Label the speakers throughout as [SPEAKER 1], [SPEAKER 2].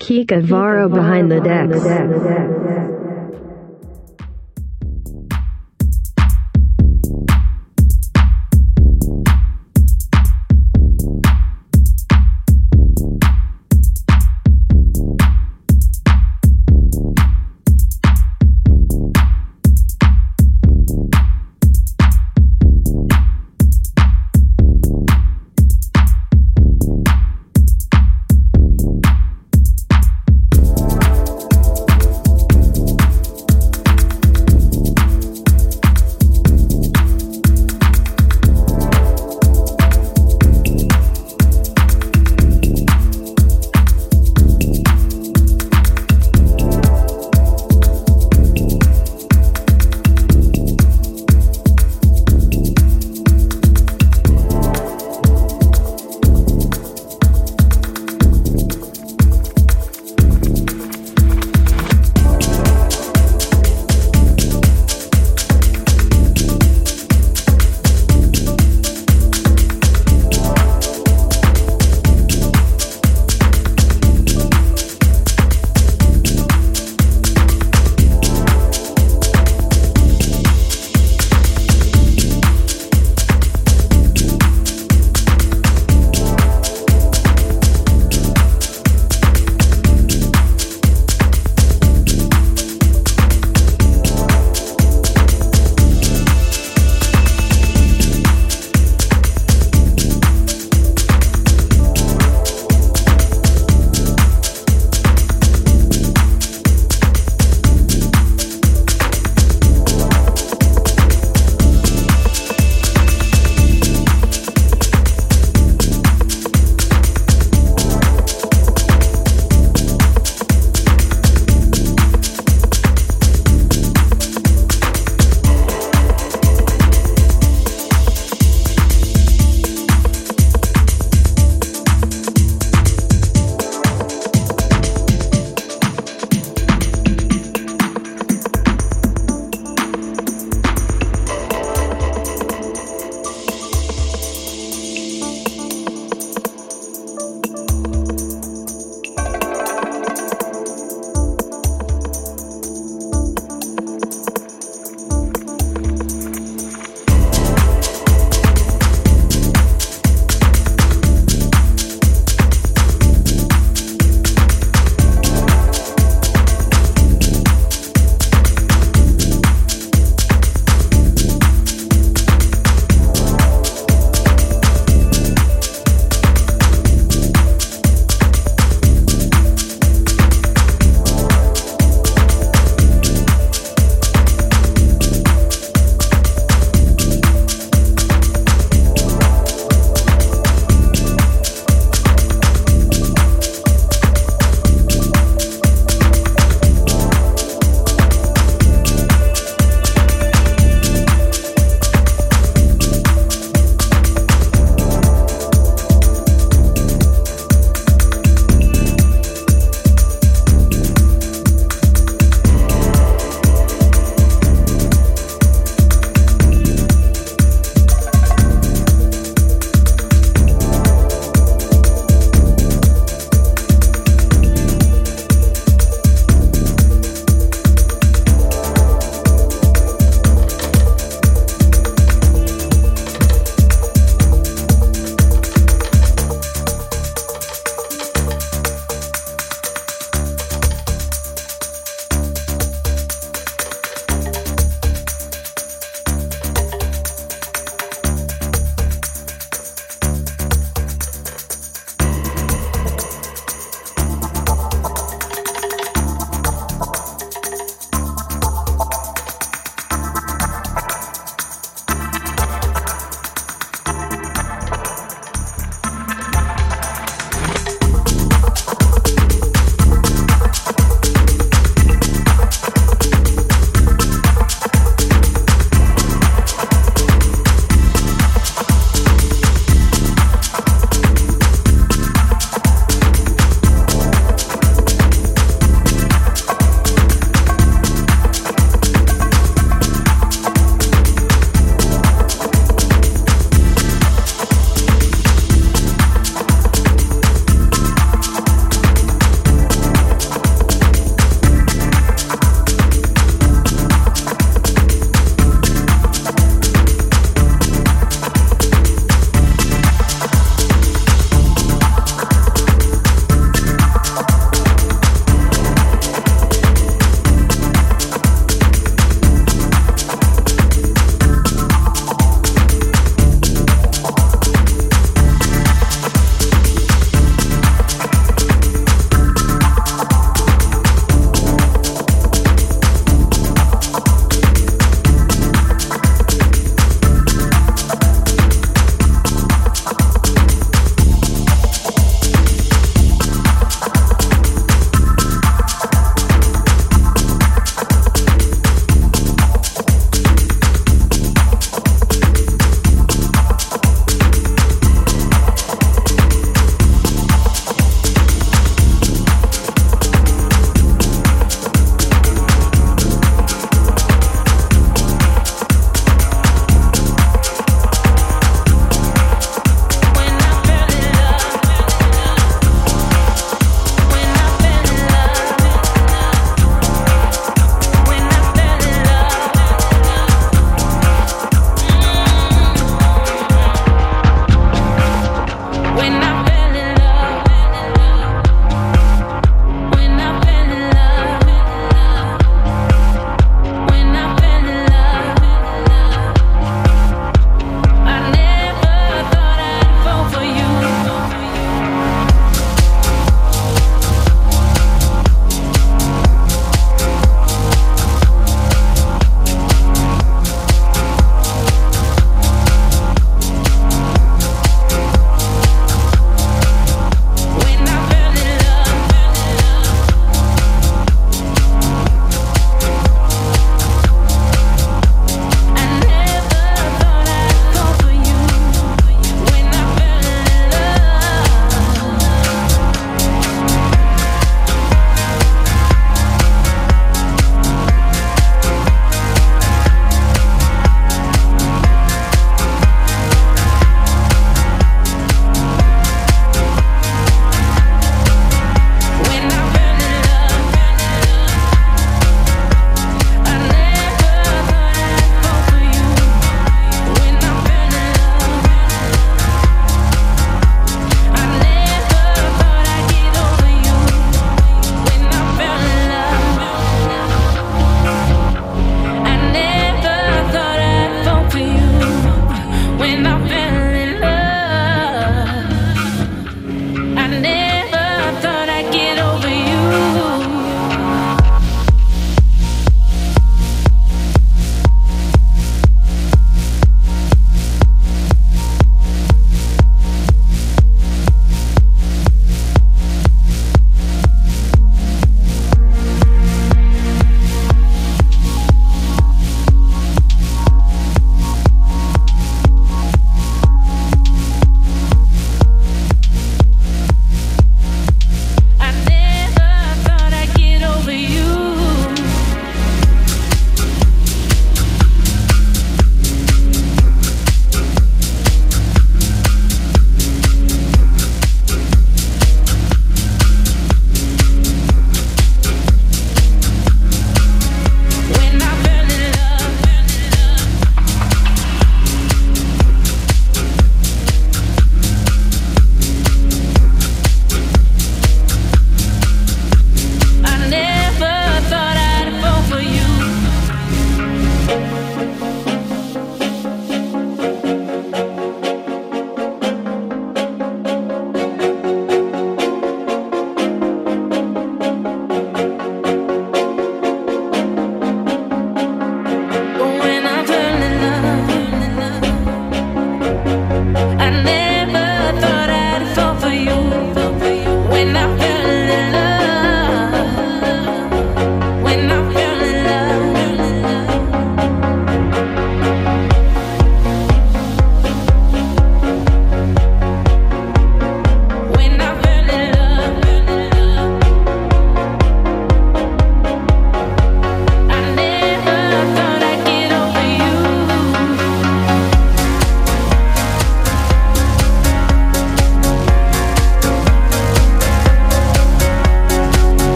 [SPEAKER 1] Kika Varo behind the decks.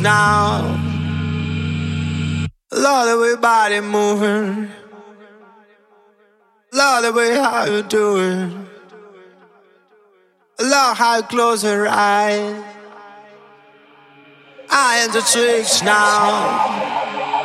[SPEAKER 2] Now. Love the way body moving. Love the way how you do it. Love how you close your eyes. I am the tricks now.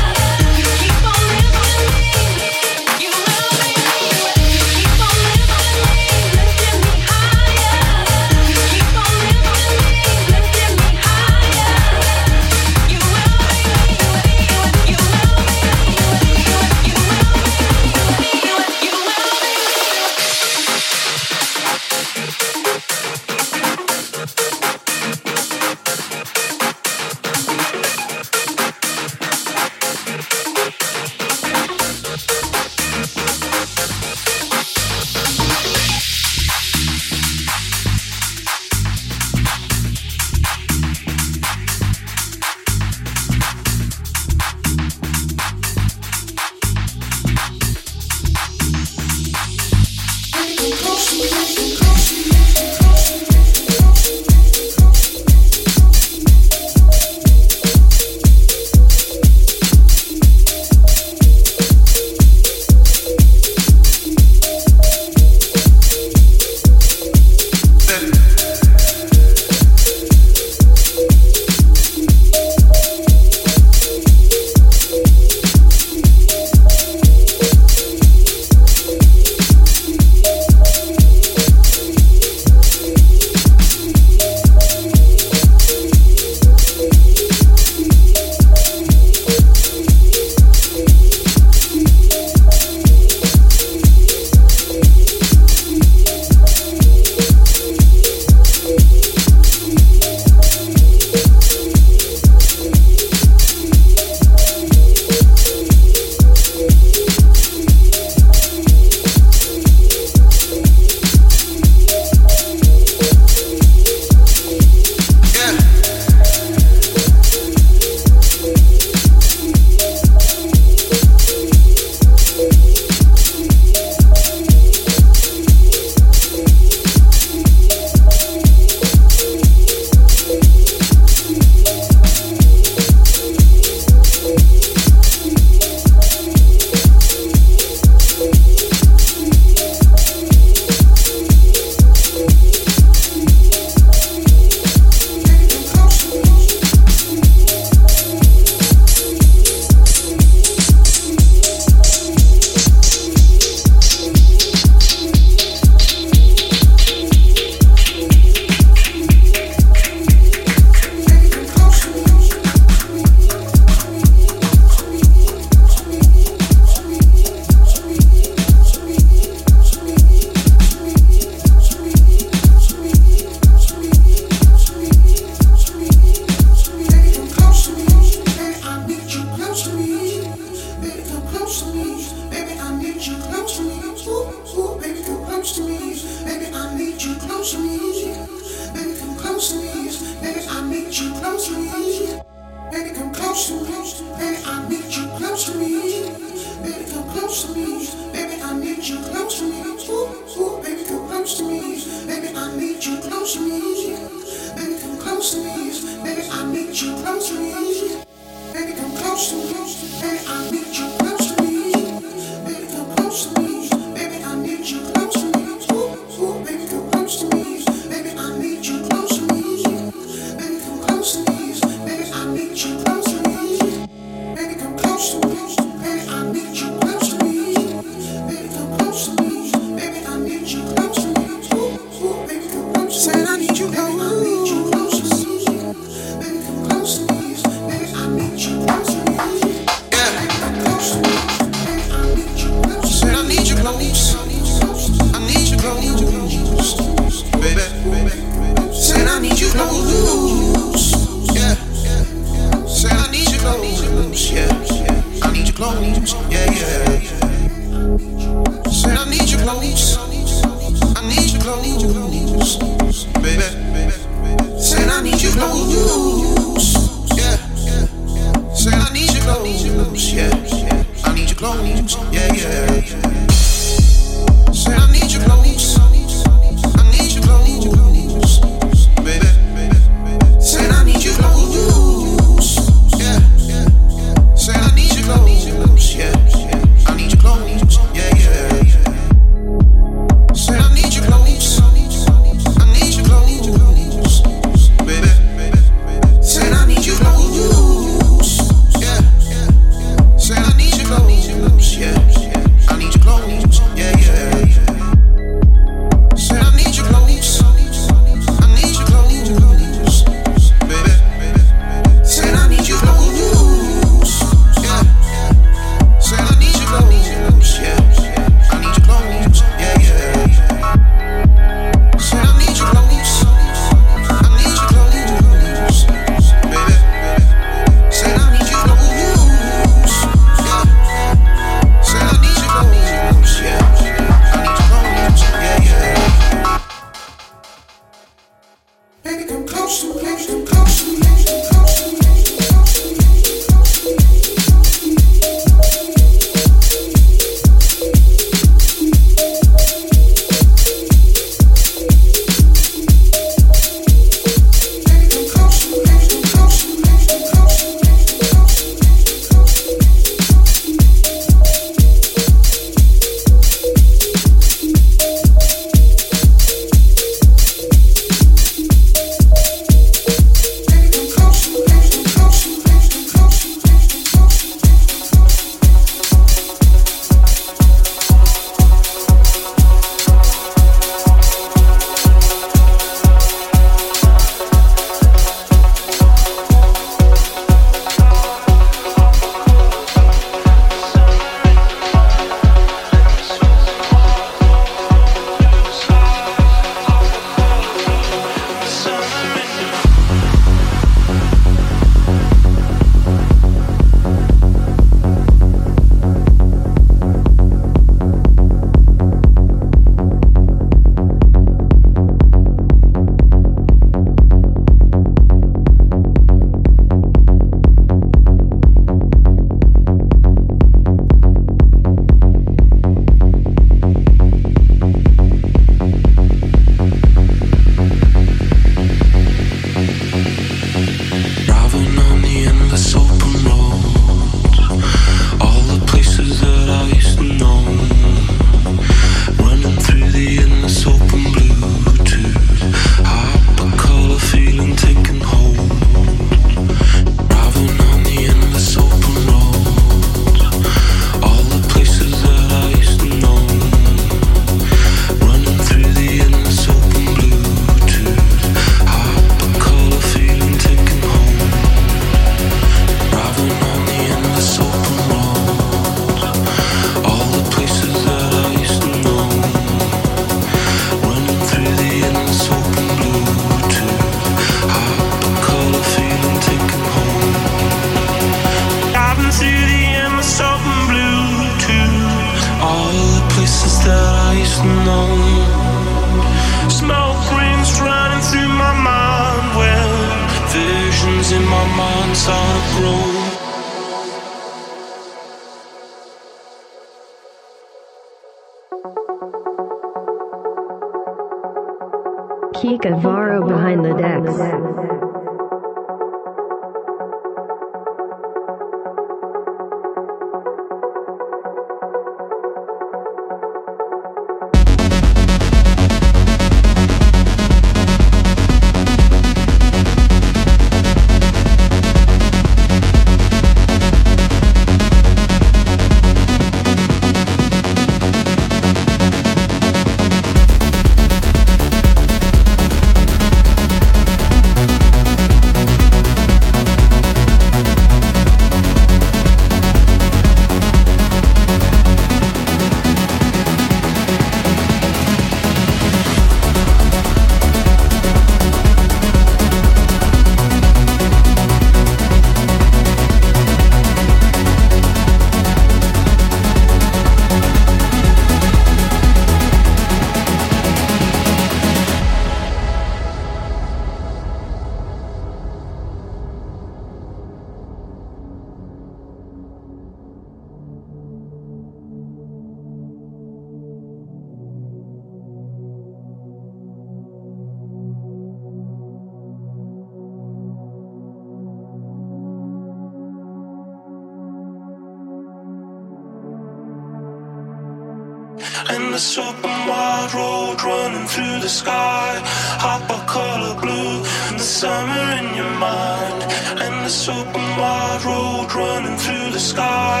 [SPEAKER 3] in this open wide road running through the sky. Hop a color blue, the summer in your mind. And this open wide road running through the sky.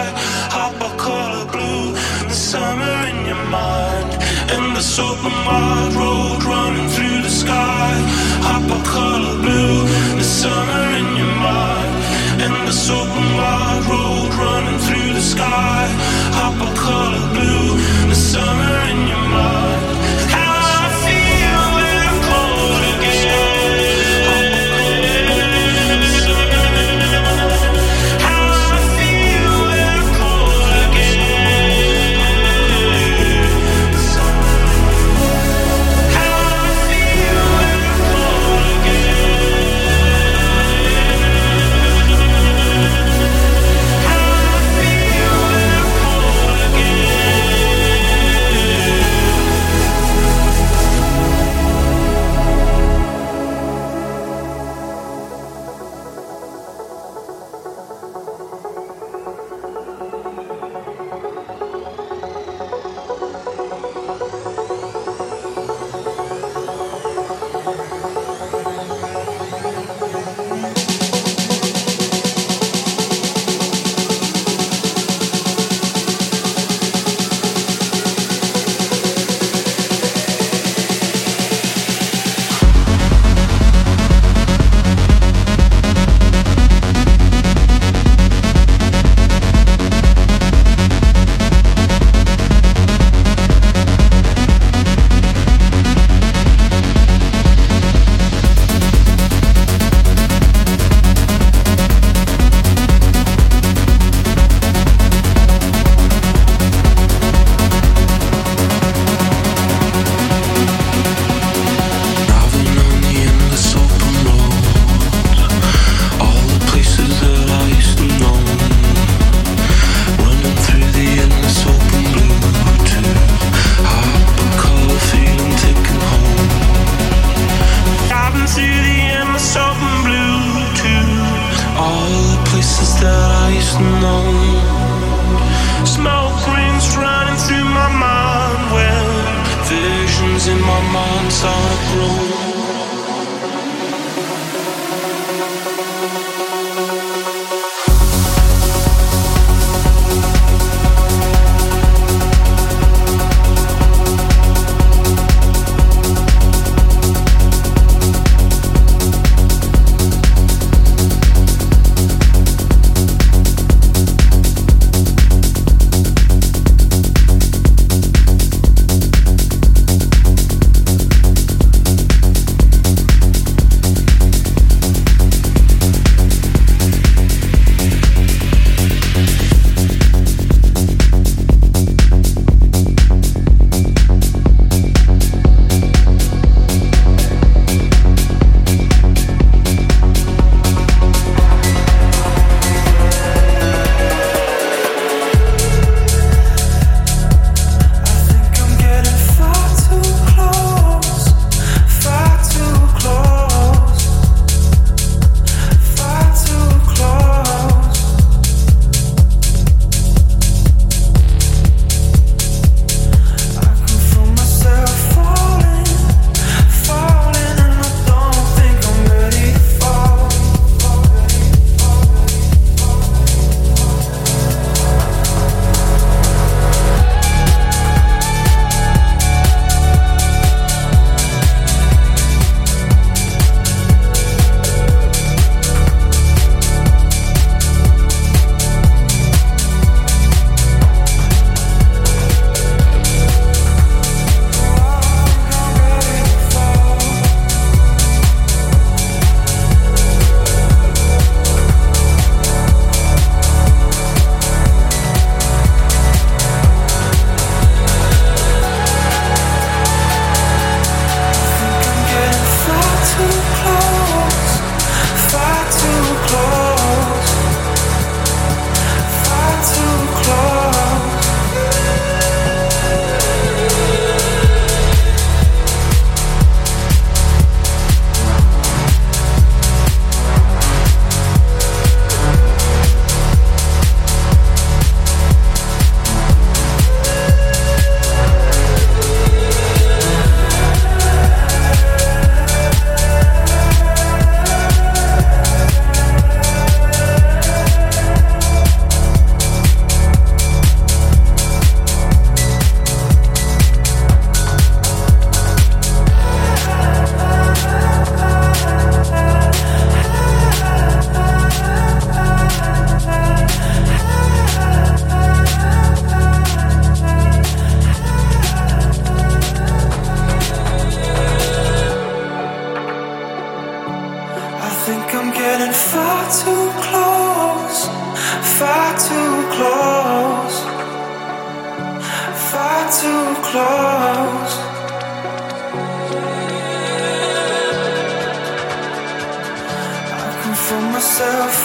[SPEAKER 3] Hop a color blue, the summer in your mind. And this open wide road running through the sky. Hop a color blue, the summer in your mind. And this open wide road running through sky, hop a color blue, the summer in your mind.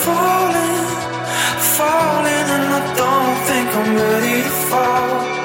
[SPEAKER 3] Falling, falling, and I don't think I'm ready to fall.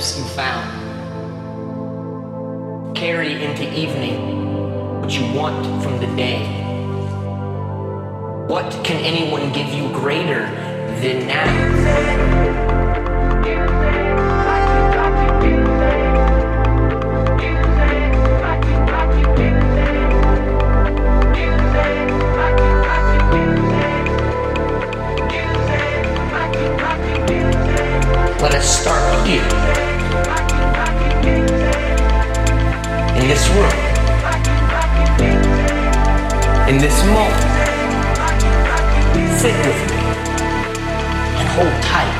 [SPEAKER 4] You found, carry into evening what you want from the day. What can anyone give you greater than now? Let us start here. This room. In this moment. Sit with me and hold tight.